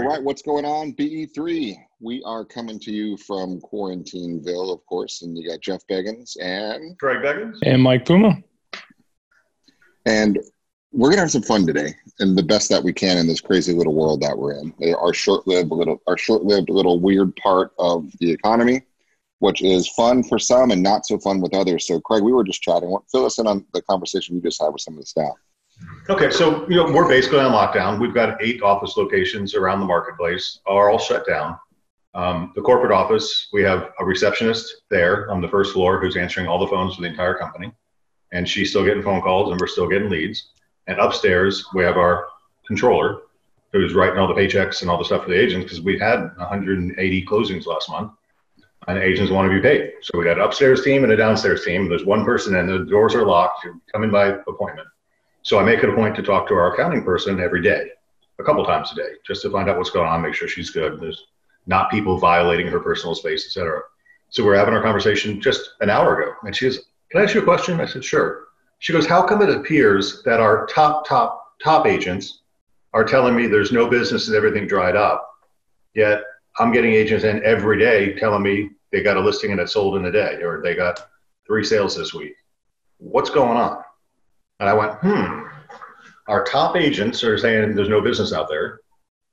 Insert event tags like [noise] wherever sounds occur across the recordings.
All right, what's going on? BE3. We are coming to you from Quarantineville, of course, and you got Jeff Beggins and Craig Beggins and Mike Puma. And we're gonna have some fun today, and the best that we can in this crazy little world that we're in. Our short-lived little, our short-lived little weird part of the economy, which is fun for some and not so fun with others. So, Craig, we were just chatting. Fill us in on the conversation you just had with some of the staff. Okay, so you know we're basically on lockdown. We've got eight office locations around the marketplace, are all shut down. Um, the corporate office, we have a receptionist there on the first floor who's answering all the phones for the entire company, and she's still getting phone calls, and we're still getting leads. And upstairs, we have our controller who's writing all the paychecks and all the stuff for the agents because we had 180 closings last month, and agents want to be paid. So we got an upstairs team and a downstairs team. There's one person, and the doors are locked. You come in by appointment so I make it a point to talk to our accounting person every day, a couple times a day, just to find out what's going on, make sure she's good. There's not people violating her personal space, etc. So we're having our conversation just an hour ago, and she goes, "Can I ask you a question?" I said, "Sure." She goes, "How come it appears that our top, top, top agents are telling me there's no business and everything dried up, yet I'm getting agents in every day telling me they got a listing and it sold in a day, or they got three sales this week. What's going on?" And I went, hmm, our top agents are saying there's no business out there,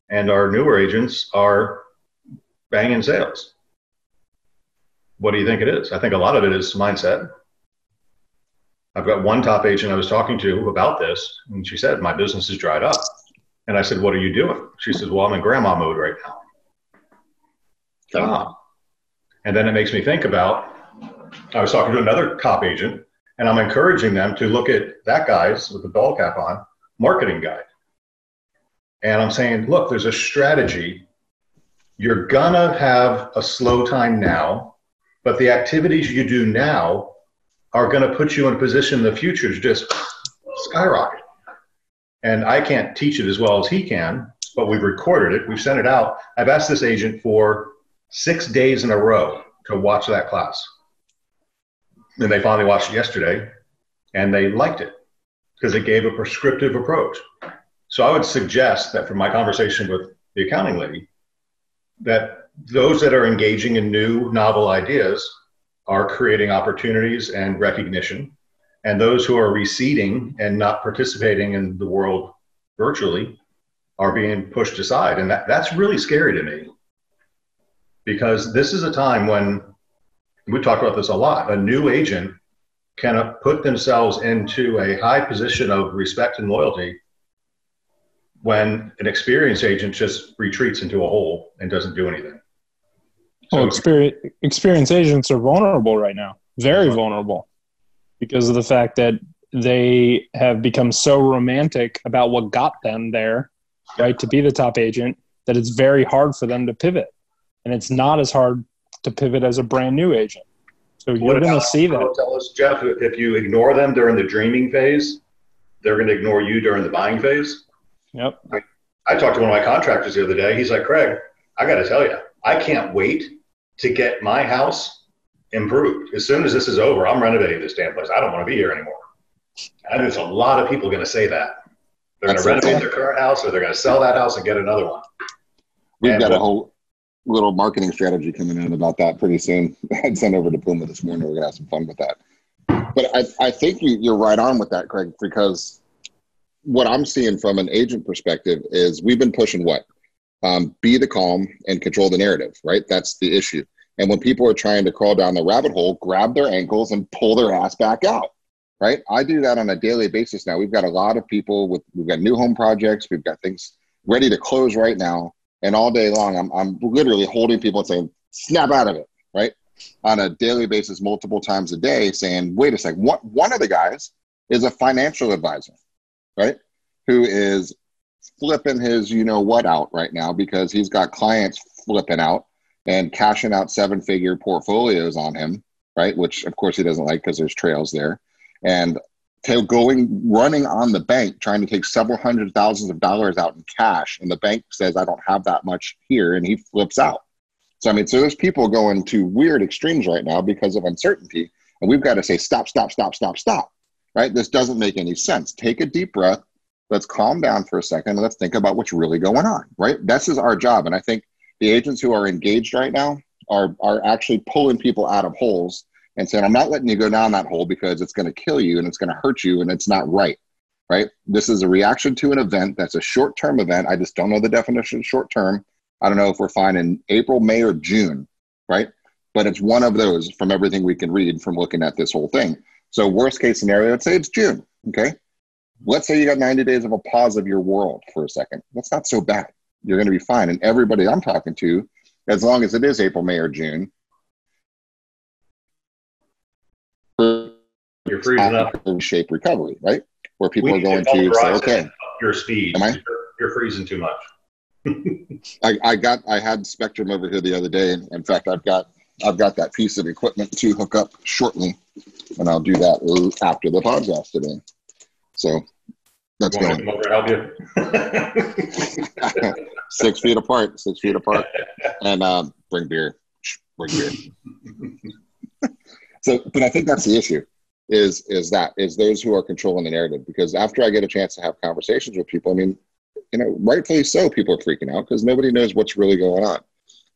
and our newer agents are banging sales. What do you think it is? I think a lot of it is mindset. I've got one top agent I was talking to about this, and she said, My business is dried up. And I said, What are you doing? She says, Well, I'm in grandma mode right now. Ah. And then it makes me think about I was talking to another top agent and I'm encouraging them to look at that guy's with the ball cap on marketing guide. And I'm saying, look, there's a strategy. You're gonna have a slow time now, but the activities you do now are gonna put you in a position in the future to just skyrocket. And I can't teach it as well as he can, but we've recorded it, we've sent it out. I've asked this agent for six days in a row to watch that class and they finally watched it yesterday and they liked it because it gave a prescriptive approach. So I would suggest that from my conversation with the accounting lady, that those that are engaging in new novel ideas are creating opportunities and recognition. And those who are receding and not participating in the world virtually are being pushed aside. And that, that's really scary to me because this is a time when we talk about this a lot. A new agent can put themselves into a high position of respect and loyalty when an experienced agent just retreats into a hole and doesn't do anything. Oh, so, well, experience, experienced agents are vulnerable right now, very vulnerable, because of the fact that they have become so romantic about what got them there, right, to be the top agent, that it's very hard for them to pivot. And it's not as hard to pivot as a brand new agent. So you're going to see that. Tell us, Jeff, if you ignore them during the dreaming phase, they're going to ignore you during the buying phase. Yep. I, I talked to one of my contractors the other day. He's like, Craig, I got to tell you, I can't wait to get my house improved. As soon as this is over, I'm renovating this damn place. I don't want to be here anymore. And there's a lot of people going to say that. They're going to renovate their current house or they're going to sell that house and get another one. We've and got a whole little marketing strategy coming in about that pretty soon. [laughs] I'd send over to Puma this morning. We're gonna have some fun with that. But I, I think you, you're right on with that, Craig, because what I'm seeing from an agent perspective is we've been pushing what? Um, be the calm and control the narrative, right? That's the issue. And when people are trying to crawl down the rabbit hole, grab their ankles and pull their ass back out, right? I do that on a daily basis now. We've got a lot of people with, we've got new home projects, we've got things ready to close right now. And all day long, I'm, I'm literally holding people and saying, snap out of it, right? On a daily basis, multiple times a day, saying, wait a second, what, one of the guys is a financial advisor, right? Who is flipping his you know what out right now because he's got clients flipping out and cashing out seven figure portfolios on him, right? Which of course he doesn't like because there's trails there. And going running on the bank trying to take several hundred thousands of dollars out in cash and the bank says i don't have that much here and he flips out so i mean so there's people going to weird extremes right now because of uncertainty and we've got to say stop stop stop stop stop right this doesn't make any sense take a deep breath let's calm down for a second and let's think about what's really going on, right? This is our job. And I think the agents who are engaged right now are, are actually pulling people out of holes and saying, I'm not letting you go down that hole because it's going to kill you and it's going to hurt you and it's not right, right? This is a reaction to an event that's a short term event. I just don't know the definition of short term. I don't know if we're fine in April, May, or June, right? But it's one of those from everything we can read from looking at this whole thing. So, worst case scenario, let's say it's June, okay? let's say you got 90 days of a pause of your world for a second. That's not so bad. You're going to be fine. And everybody I'm talking to, as long as it is April, May, or June, you're freezing up. Shape recovery, right? Where people are going to say, okay, your speed. Am I? You're, you're freezing too much. [laughs] I, I got I had Spectrum over here the other day. In fact, I've got I've got that piece of equipment to hook up shortly, and I'll do that after the podcast today. So that's going. To help you. [laughs] six feet apart, six feet apart, [laughs] and um, bring beer. Bring beer. so, but I think that's the issue. Is is that is those who are controlling the narrative? Because after I get a chance to have conversations with people, I mean, you know, rightfully so, people are freaking out because nobody knows what's really going on.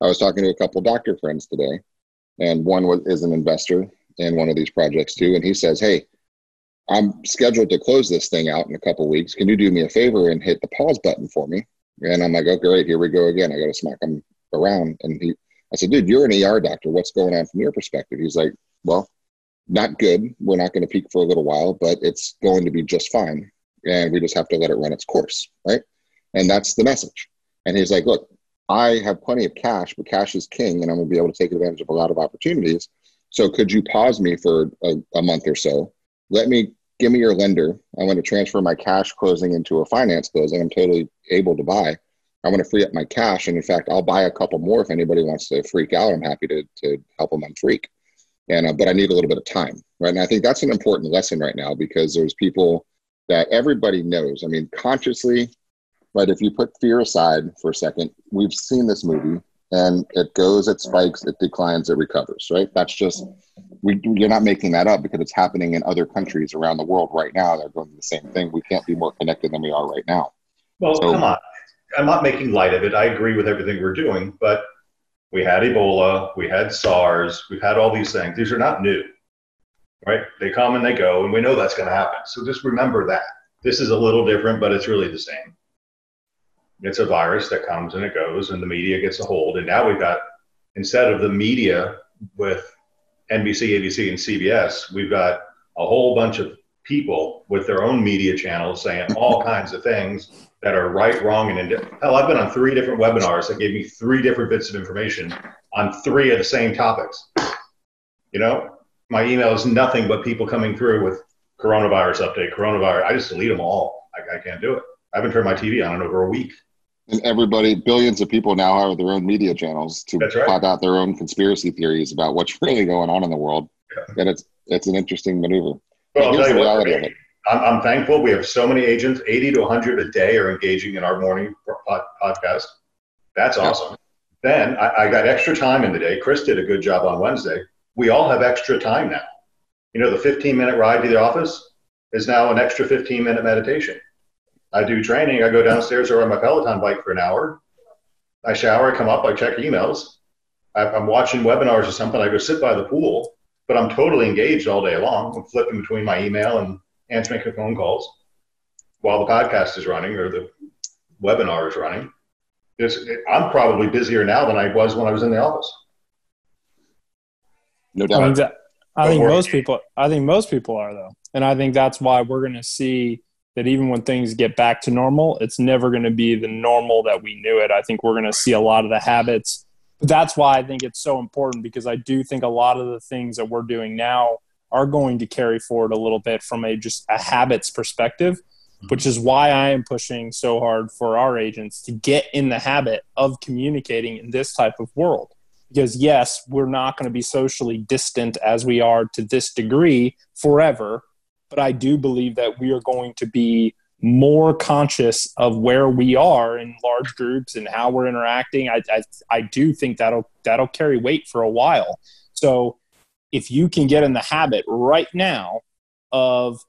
I was talking to a couple doctor friends today, and one was, is an investor in one of these projects too, and he says, "Hey, I'm scheduled to close this thing out in a couple weeks. Can you do me a favor and hit the pause button for me? And I'm like, oh, great, here we go again. I got to smack him around. And he, I said, dude, you're an ER doctor. What's going on from your perspective? He's like, well, not good. We're not going to peak for a little while, but it's going to be just fine. And we just have to let it run its course. Right. And that's the message. And he's like, look, I have plenty of cash, but cash is king, and I'm going to be able to take advantage of a lot of opportunities. So could you pause me for a, a month or so? Let me give me your lender. I want to transfer my cash closing into a finance closing. I'm totally able to buy. I want to free up my cash. And in fact, I'll buy a couple more if anybody wants to freak out. I'm happy to, to help them unfreak. And, uh, but I need a little bit of time, right? And I think that's an important lesson right now because there's people that everybody knows. I mean, consciously, right? If you put fear aside for a second, we've seen this movie and it goes, it spikes, it declines, it recovers, right? That's just, we, you're not making that up because it's happening in other countries around the world right now. They're going the same thing. We can't be more connected than we are right now. Well, so, come on. I'm not making light of it. I agree with everything we're doing, but we had Ebola, we had SARS, we've had all these things. These are not new, right? They come and they go, and we know that's going to happen. So just remember that. This is a little different, but it's really the same. It's a virus that comes and it goes, and the media gets a hold. And now we've got, instead of the media with NBC, ABC, and CBS, we've got a whole bunch of people with their own media channels saying all kinds of things that are right, wrong, and indifferent. Hell, I've been on three different webinars that gave me three different bits of information on three of the same topics. You know, my email is nothing but people coming through with coronavirus update, coronavirus. I just delete them all. I, I can't do it. I haven't turned my TV on in over a week and everybody, billions of people now have their own media channels to right. pop out their own conspiracy theories about what's [laughs] really going on in the world. Yeah. And it's it's an interesting maneuver. Well, here's the reality what, of it. I'm, I'm, thankful we have so many agents, 80 to 100 a day are engaging in our morning podcast. That's awesome. Yeah. Then I, I got extra time in the day. Chris did a good job on Wednesday. We all have extra time now. You know, the 15 minute ride to the office is now an extra 15 minute meditation. I do training. I go downstairs or on my Peloton bike for an hour. I shower, I come up, I check emails. I'm watching webinars or something. I go sit by the pool, but I'm totally engaged all day long. I'm flipping between my email and answering phone calls while the podcast is running or the webinar is running. It's, I'm probably busier now than I was when I was in the office. No doubt. I think, that, I think most people. I think most people are though, and I think that's why we're going to see that even when things get back to normal, it's never going to be the normal that we knew it. I think we're going to see a lot of the habits. But that's why I think it's so important because I do think a lot of the things that we're doing now are going to carry forward a little bit from a just a habits perspective, mm-hmm. which is why I am pushing so hard for our agents to get in the habit of communicating in this type of world. Because yes, we're not going to be socially distant as we are to this degree forever but I do believe that we are going to be more conscious of where we are in large groups and how we're interacting. I, I, I do think that'll that'll carry weight for a while. So if you can get in the habit right now of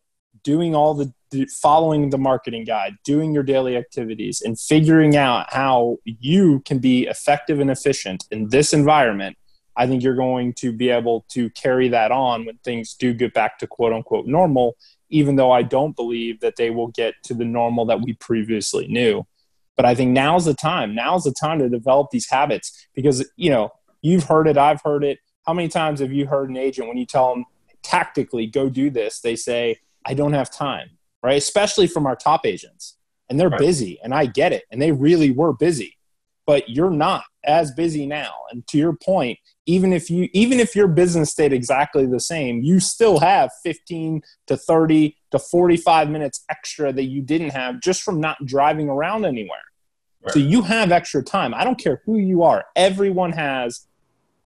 doing all the following the marketing guide, doing your daily activities, and figuring out how you can be effective and efficient in this environment, I think you're going to be able to carry that on when things do get back to quote unquote normal, even though I don't believe that they will get to the normal that we previously knew. But I think now's the time. Now's the time to develop these habits because, you know, you've heard it, I've heard it. How many times have you heard an agent when you tell them tactically go do this, they say, I don't have time, right? Especially from our top agents. And they're right. busy, and I get it. And they really were busy. But you're not as busy now. And to your point, even if you even if your business stayed exactly the same, you still have 15 to 30 to 45 minutes extra that you didn't have just from not driving around anywhere. Right. So you have extra time. I don't care who you are. Everyone has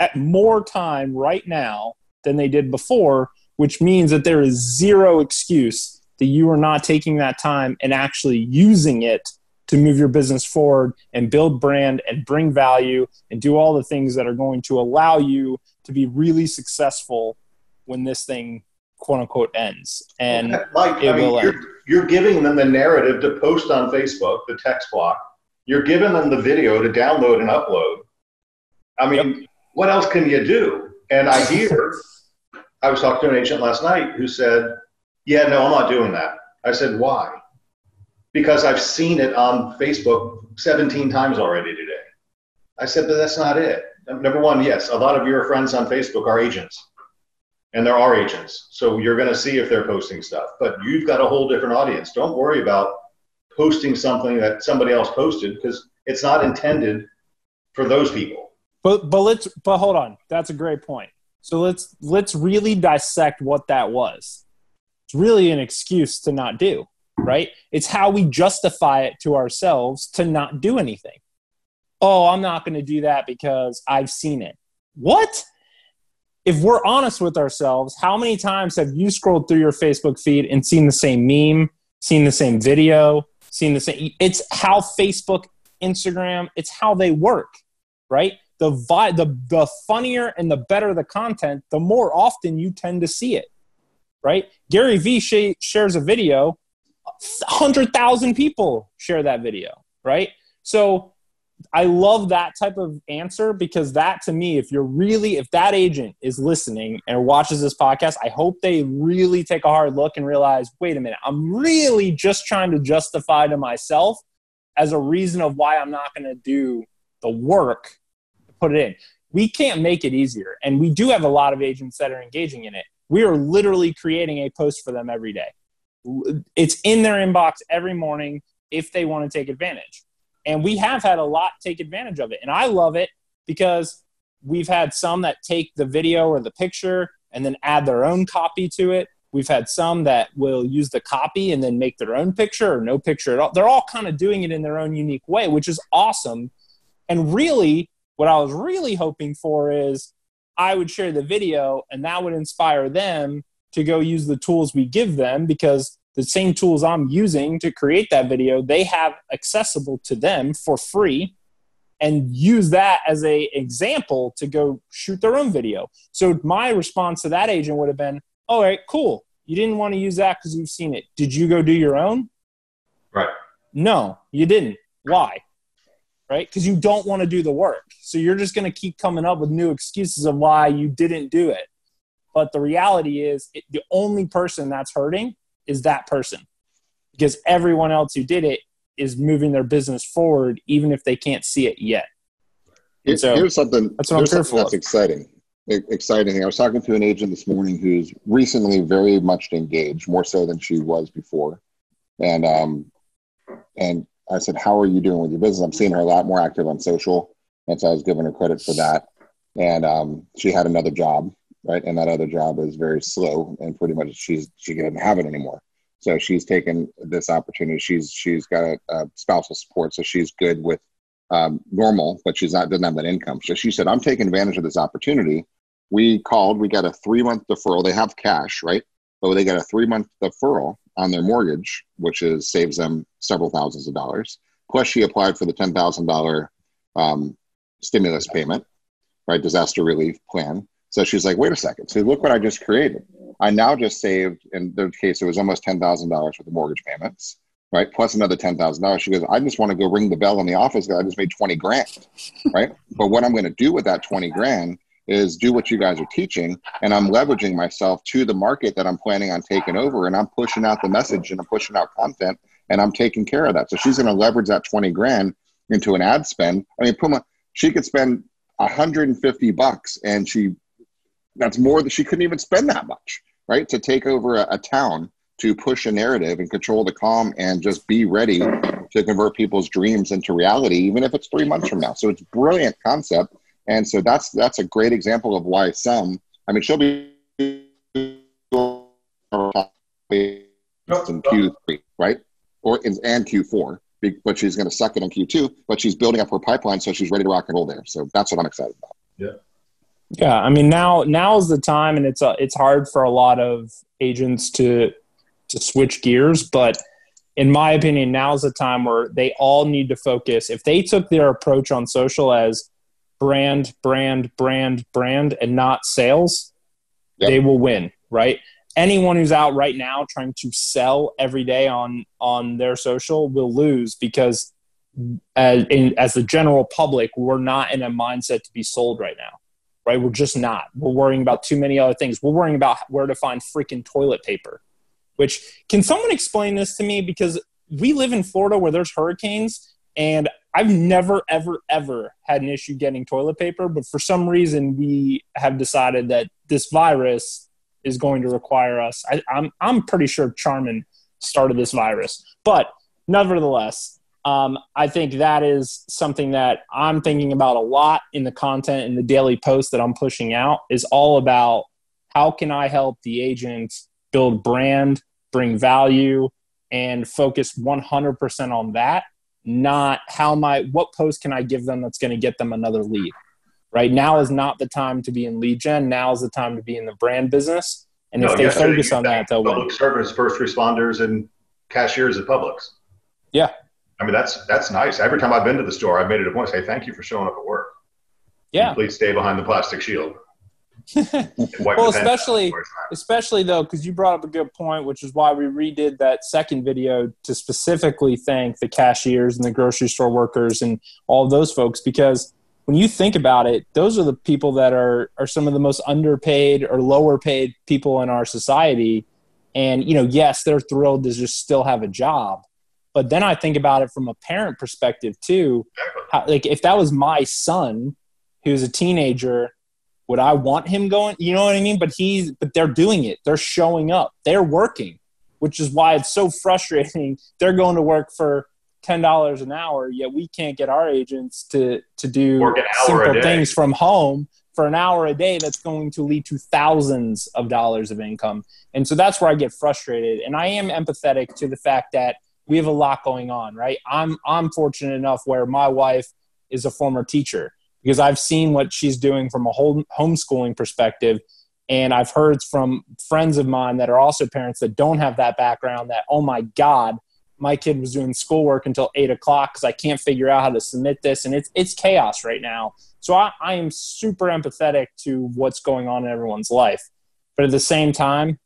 at more time right now than they did before, which means that there is zero excuse that you are not taking that time and actually using it to move your business forward and build brand and bring value and do all the things that are going to allow you to be really successful when this thing quote unquote ends. And Mike, I mean, you're, you're, giving them the narrative to post on facebook the text block. You're giving them the video to download and upload. I mean yep. What else can you do and i hear I was talking to an agent last night who said, Yeah, no, I'm not doing that. I said, Why? Because I've seen it on Facebook 17 times already today. I said, But that's not it. Number one, yes, a lot of your friends on Facebook are agents, and there are agents. So you're going to see if they're posting stuff, but you've got a whole different audience. Don't worry about posting something that somebody else posted because it's not intended for those people. But but let's but hold on. That's a great point. So let's let's really dissect what that was. It's really an excuse to not do, right? It's how we justify it to ourselves to not do anything. Oh, I'm not going to do that because I've seen it. What? If we're honest with ourselves, how many times have you scrolled through your Facebook feed and seen the same meme, seen the same video, seen the same it's how Facebook, Instagram, it's how they work, right? The vi- the the funnier and the better the content, the more often you tend to see it. Right? Gary Vee sh- shares a video, hundred thousand people share that video. Right? So I love that type of answer because that to me, if you're really, if that agent is listening and watches this podcast, I hope they really take a hard look and realize, wait a minute, I'm really just trying to justify to myself as a reason of why I'm not going to do the work put it in. We can't make it easier. And we do have a lot of agents that are engaging in it. We are literally creating a post for them every day. It's in their inbox every morning if they want to take advantage. And we have had a lot take advantage of it. And I love it because we've had some that take the video or the picture and then add their own copy to it. We've had some that will use the copy and then make their own picture or no picture at all. They're all kind of doing it in their own unique way, which is awesome. And really, what I was really hoping for is I would share the video and that would inspire them to go use the tools we give them because the same tools I'm using to create that video, they have accessible to them for free and use that as a example to go shoot their own video. So my response to that agent would have been, "All right, cool. You didn't want to use that because you've seen it. Did you go do your own?" Right. No, you didn't. Why? Right? Because you don't want to do the work. So you're just going to keep coming up with new excuses of why you didn't do it. But the reality is, it, the only person that's hurting is that person because everyone else who did it is moving their business forward, even if they can't see it yet. so here's something that's what I'm careful That's exciting. Exciting. I was talking to an agent this morning who's recently very much engaged, more so than she was before, and um, and I said, How are you doing with your business? I'm seeing her a lot more active on social. And so I was giving her credit for that. And um, she had another job, right? And that other job is very slow and pretty much she's she doesn't have it anymore. So she's taken this opportunity. She's she's got a, a spousal support, so she's good with um, normal, but she's not doesn't have that income. So she said, I'm taking advantage of this opportunity. We called, we got a three month deferral. They have cash, right? But they got a three month deferral on their mortgage, which is saves them several thousands of dollars. Plus, she applied for the ten thousand thousand dollar um, stimulus payment, right? Disaster relief plan. So she's like, wait a second. So look what I just created. I now just saved, in their case, it was almost $10,000 worth the mortgage payments, right? Plus another $10,000. She goes, I just want to go ring the bell in the office because I just made 20 grand, right? [laughs] but what I'm going to do with that 20 grand is do what you guys are teaching and i'm leveraging myself to the market that i'm planning on taking over and i'm pushing out the message and i'm pushing out content and i'm taking care of that. So she's going to leverage that 20 grand into an ad spend. I mean puma she could spend 150 bucks and she that's more than she couldn't even spend that much right to take over a, a town to push a narrative and control the calm and just be ready to convert people's dreams into reality even if it's three months from now. So it's brilliant concept and so that's that's a great example of why some. I mean, she'll be in Q3, right? Or in, and Q4, but she's going to suck it in Q2. But she's building up her pipeline, so she's ready to rock and roll there. So that's what I'm excited about. Yeah. Yeah, I mean now now is the time, and it's a, it's hard for a lot of agents to to switch gears, but in my opinion, now is the time where they all need to focus. If they took their approach on social as brand, brand, brand, brand, and not sales, yep. they will win, right? Anyone who's out right now trying to sell every day on on their social will lose because as, in, as the general public, we're not in a mindset to be sold right now, right? We're just not. We're worrying about too many other things. We're worrying about where to find freaking toilet paper. Which can someone explain this to me? Because we live in Florida where there's hurricanes, and I've never, ever, ever had an issue getting toilet paper, but for some reason we have decided that this virus is going to require us. I, I'm, I'm pretty sure Charmin started this virus, but nevertheless, um, I think that is something that I'm thinking about a lot in the content in the daily post that I'm pushing out is all about how can I help the agent build brand, bring value, and focus 100% on that not how my what post can I give them that's going to get them another lead. Right now is not the time to be in lead gen. Now is the time to be in the brand business. And no, if they focus on that, they'll public win. service, first responders, and cashiers at Publix. Yeah. I mean that's that's nice. Every time I've been to the store, I've made it a point to say thank you for showing up at work. Yeah. please stay behind the plastic shield. [laughs] well, especially especially though, because you brought up a good point, which is why we redid that second video to specifically thank the cashiers and the grocery store workers and all those folks because when you think about it, those are the people that are are some of the most underpaid or lower paid people in our society. And you know, yes, they're thrilled to just still have a job. But then I think about it from a parent perspective too. How, like if that was my son, who's a teenager would I want him going? You know what I mean? But he's but they're doing it. They're showing up. They're working, which is why it's so frustrating. [laughs] They're going to work for ten dollars an hour, yet we can't get our agents to to do simple things from home for an hour a day that's going to lead to thousands of dollars of income. And so that's where I get frustrated. And I am empathetic to the fact that we have a lot going on, right? I'm I'm fortunate enough where my wife is a former teacher because I've seen what she's doing from a home, homeschooling perspective. And I've heard from friends of mine that are also parents that don't have that background that, oh my God, my kid was doing schoolwork until eight o'clock because I can't figure out how to submit this. And it's, it's chaos right now. So I, I am super empathetic to what's going on in everyone's life. But at the same time,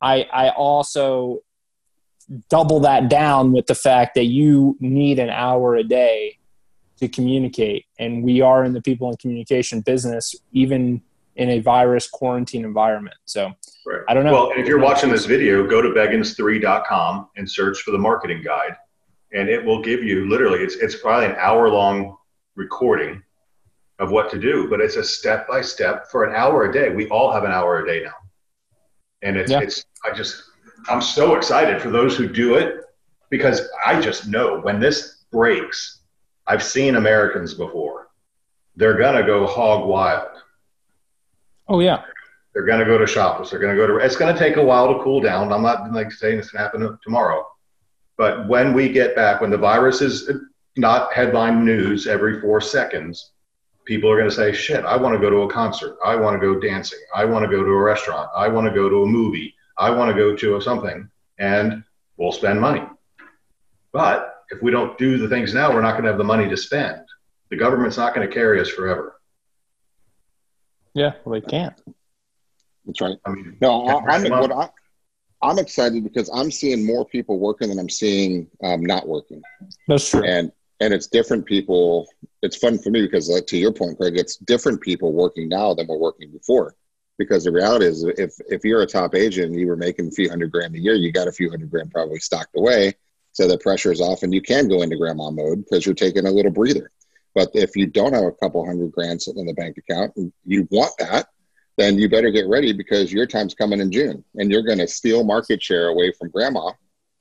I, I also double that down with the fact that you need an hour a day to communicate. And we are in the people and communication business, even in a virus quarantine environment. So right. I don't know. Well, if you're watching this video, go to beggins3.com and search for the marketing guide. And it will give you literally, it's, it's probably an hour long recording of what to do, but it's a step by step for an hour a day. We all have an hour a day now. And it's, yeah. it's, I just, I'm so excited for those who do it because I just know when this breaks, I've seen Americans before. They're gonna go hog wild. Oh yeah. They're gonna go to shoppers. They're gonna go to. It's gonna take a while to cool down. I'm not like saying it's gonna happen tomorrow, but when we get back, when the virus is not headline news every four seconds, people are going to say, "Shit, I want to go to a concert. I want to go dancing. I want to go to a restaurant. I want to go to a movie. I want to go to a something," and we'll spend money. But if we don't do the things now, we're not going to have the money to spend. The government's not going to carry us forever. Yeah, well, they can't. That's right. I mean, no, I, am what I, I'm excited because I'm seeing more people working than I'm seeing um, not working. That's true. And and it's different people. It's fun for me because, like to your point, Craig, it's different people working now than were working before. Because the reality is, if if you're a top agent and you were making a few hundred grand a year, you got a few hundred grand probably stocked away, so the pressure is off, and you can go into grandma mode because you're taking a little breather. But if you don't have a couple hundred grand sitting in the bank account, and you want that, then you better get ready because your time's coming in June, and you're going to steal market share away from grandma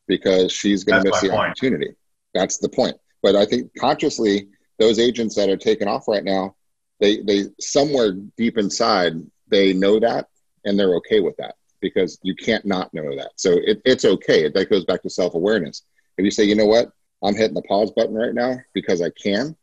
because she's going to miss the point. opportunity. That's the point. But I think consciously, those agents that are taking off right now, they they somewhere deep inside they know that and they're okay with that because you can't not know that. So it, it's okay. That goes back to self awareness. If you say, you know what, I'm hitting the pause button right now because I can,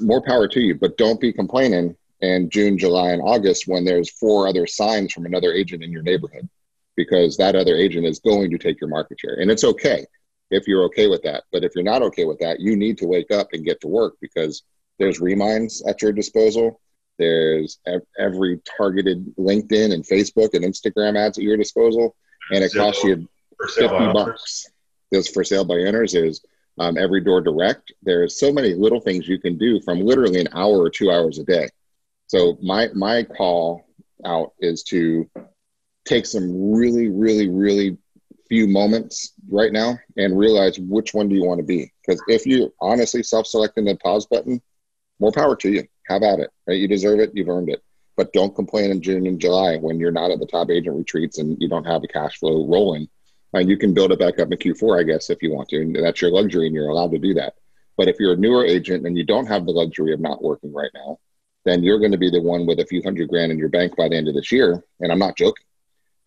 more power to you. But don't be complaining in June, July, and August when there's four other signs from another agent in your neighborhood because that other agent is going to take your market share. And it's okay if you're okay with that. But if you're not okay with that, you need to wake up and get to work because there's reminds at your disposal. There's every targeted LinkedIn and Facebook and Instagram ads at your disposal, and it costs you fifty bucks. There's for sale by owners. is um, every door direct. There's so many little things you can do from literally an hour or two hours a day. So my my call out is to take some really, really, really few moments right now and realize which one do you want to be. Because if you honestly self-selecting the pause button, more power to you. Have at it. Right? You deserve it. You've earned it. But don't complain in June and July when you're not at the top agent retreats and you don't have the cash flow rolling. And you can build it back up in Q4, I guess, if you want to. And that's your luxury and you're allowed to do that. But if you're a newer agent and you don't have the luxury of not working right now, then you're going to be the one with a few hundred grand in your bank by the end of this year. And I'm not joking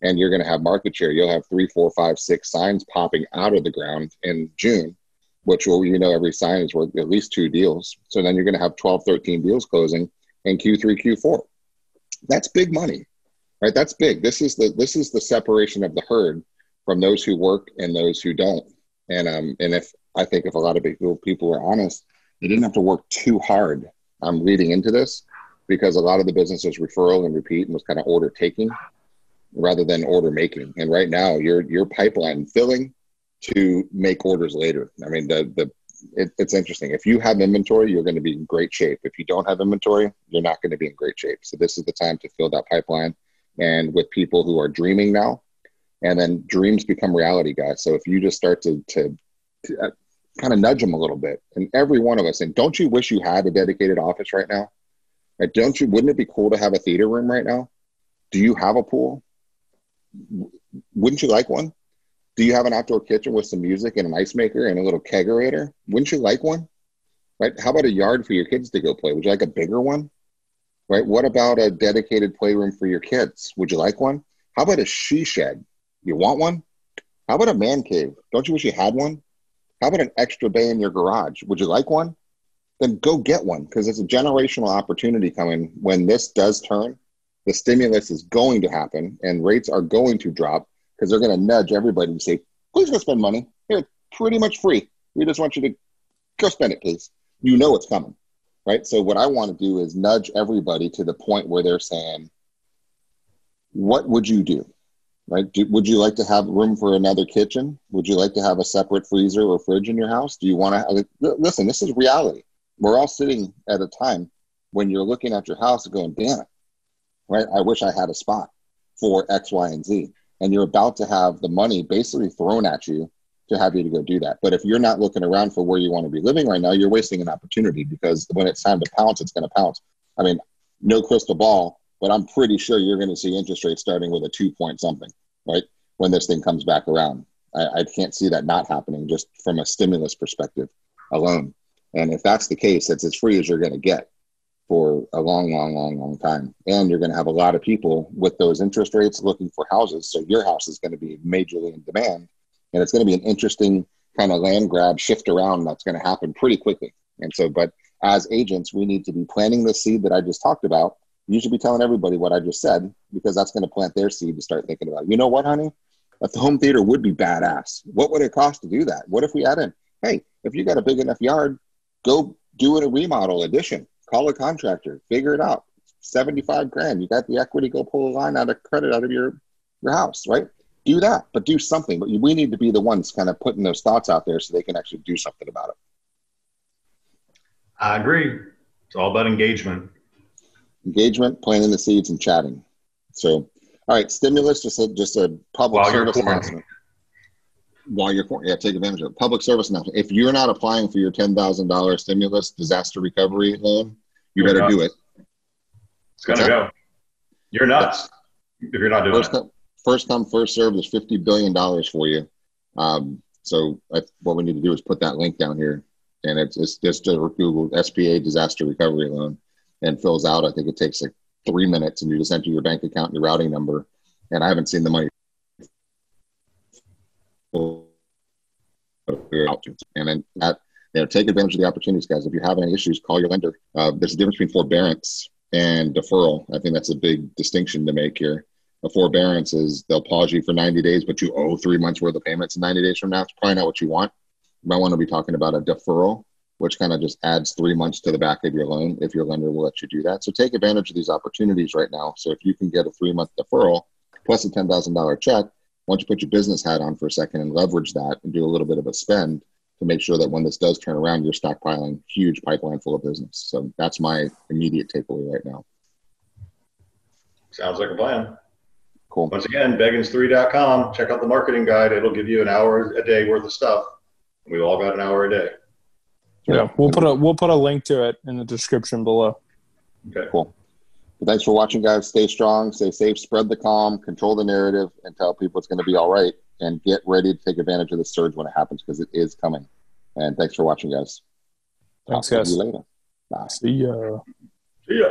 and you're going to have market share. You'll have three, four, five, six signs popping out of the ground in June, which will, you know, every sign is worth at least two deals. So then you're going to have 12, 13 deals closing in Q3, Q4. That's big money, right? That's big. This is the, this is the separation of the herd from those who work and those who don't. And, um, and if I think if a lot of people, people are honest, they didn't have to work too hard um, leading into this because a lot of the business was referral and repeat and was kind of order taking rather than order making. And right now, your your pipeline filling to make orders later. I mean, the the it, it's interesting. If you have inventory, you're going to be in great shape. If you don't have inventory, you're not going to be in great shape. So this is the time to fill that pipeline. And with people who are dreaming now, and then dreams become reality, guys. So if you just start to to, to uh, kind of nudge them a little bit, and every one of us, and don't you wish you had a dedicated office right now? Like, don't you? Wouldn't it be cool to have a theater room right now? Do you have a pool? wouldn't you like one? Do you have an outdoor kitchen with some music and an ice maker and a little kegerator? Wouldn't you like one? Right? How about a yard for your kids to go play? Would you like a bigger one? Right? What about a dedicated playroom for your kids? Would you like one? How about a she shed? You want one? How about a man cave? Don't you wish you had one? How about an extra bay in your garage? Would you like one? Then go get one because it's a generational opportunity coming when this does turn the stimulus is going to happen and rates are going to drop because they're going to nudge everybody to say, please go spend money. Here, it's pretty much free. We just want you to go spend it, please. You know it's coming, right? So, what I want to do is nudge everybody to the point where they're saying, what would you do? Right? Do, would you like to have room for another kitchen? Would you like to have a separate freezer or fridge in your house? Do you want to listen? This is reality. We're all sitting at a time when you're looking at your house and going, damn right? I wish I had a spot for X, Y, and Z. And you're about to have the money basically thrown at you to have you to go do that. But if you're not looking around for where you want to be living right now, you're wasting an opportunity because when it's time to pounce, it's going to pounce. I mean, no crystal ball, but I'm pretty sure you're going to see interest rates starting with a two point something, right? When this thing comes back around. I, I can't see that not happening just from a stimulus perspective alone. And if that's the case, it's as free as you're going to get for a long, long, long, long time. And you're going to have a lot of people with those interest rates looking for houses. So your house is going to be majorly in demand. And it's going to be an interesting kind of land grab shift around that's going to happen pretty quickly. And so, but as agents, we need to be planting the seed that I just talked about. You should be telling everybody what I just said because that's going to plant their seed to start thinking about, you know what, honey? A home theater would be badass, what would it cost to do that? What if we add in, hey, if you got a big enough yard, go do it a remodel addition call a contractor, figure it out. 75 grand. You got the equity, go pull a line out of credit out of your, your house, right? Do that, but do something. But we need to be the ones kind of putting those thoughts out there so they can actually do something about it. I agree. It's all about engagement. Engagement, planting the seeds, and chatting. So, all right, stimulus, just a, just a public While service announcement. While you're yeah, take advantage of it. Public service announcement. If you're not applying for your ten thousand dollars stimulus disaster recovery loan, you You're better nuts. do it. It's gonna go. You're nuts if you're not doing First it. come, first come, first serve. There's fifty billion dollars for you. Um, so I, what we need to do is put that link down here, and it's it's just a Google SBA disaster recovery loan, and fills out. I think it takes like three minutes, and you just enter your bank account and your routing number. And I haven't seen the money. And then that you know, take advantage of the opportunities, guys. If you have any issues, call your lender. Uh, there's a difference between forbearance and deferral. I think that's a big distinction to make here. A forbearance is they'll pause you for 90 days, but you owe three months worth of payments in 90 days from now. It's probably not what you want. You might want to be talking about a deferral, which kind of just adds three months to the back of your loan if your lender will let you do that. So take advantage of these opportunities right now. So if you can get a three month deferral plus a $10,000 check, once you put your business hat on for a second and leverage that and do a little bit of a spend to make sure that when this does turn around, you're stockpiling huge pipeline full of business. So that's my immediate takeaway right now. Sounds like a plan. Cool. Once again, beggins3.com. Check out the marketing guide. It'll give you an hour a day worth of stuff. We've all got an hour a day. Yeah, we'll put a we'll put a link to it in the description below. Okay. Cool. But thanks for watching, guys. Stay strong, stay safe, spread the calm, control the narrative, and tell people it's going to be all right. And get ready to take advantage of the surge when it happens because it is coming. And thanks for watching, guys. Thanks, Talk to guys. you later. Bye. See ya. See ya.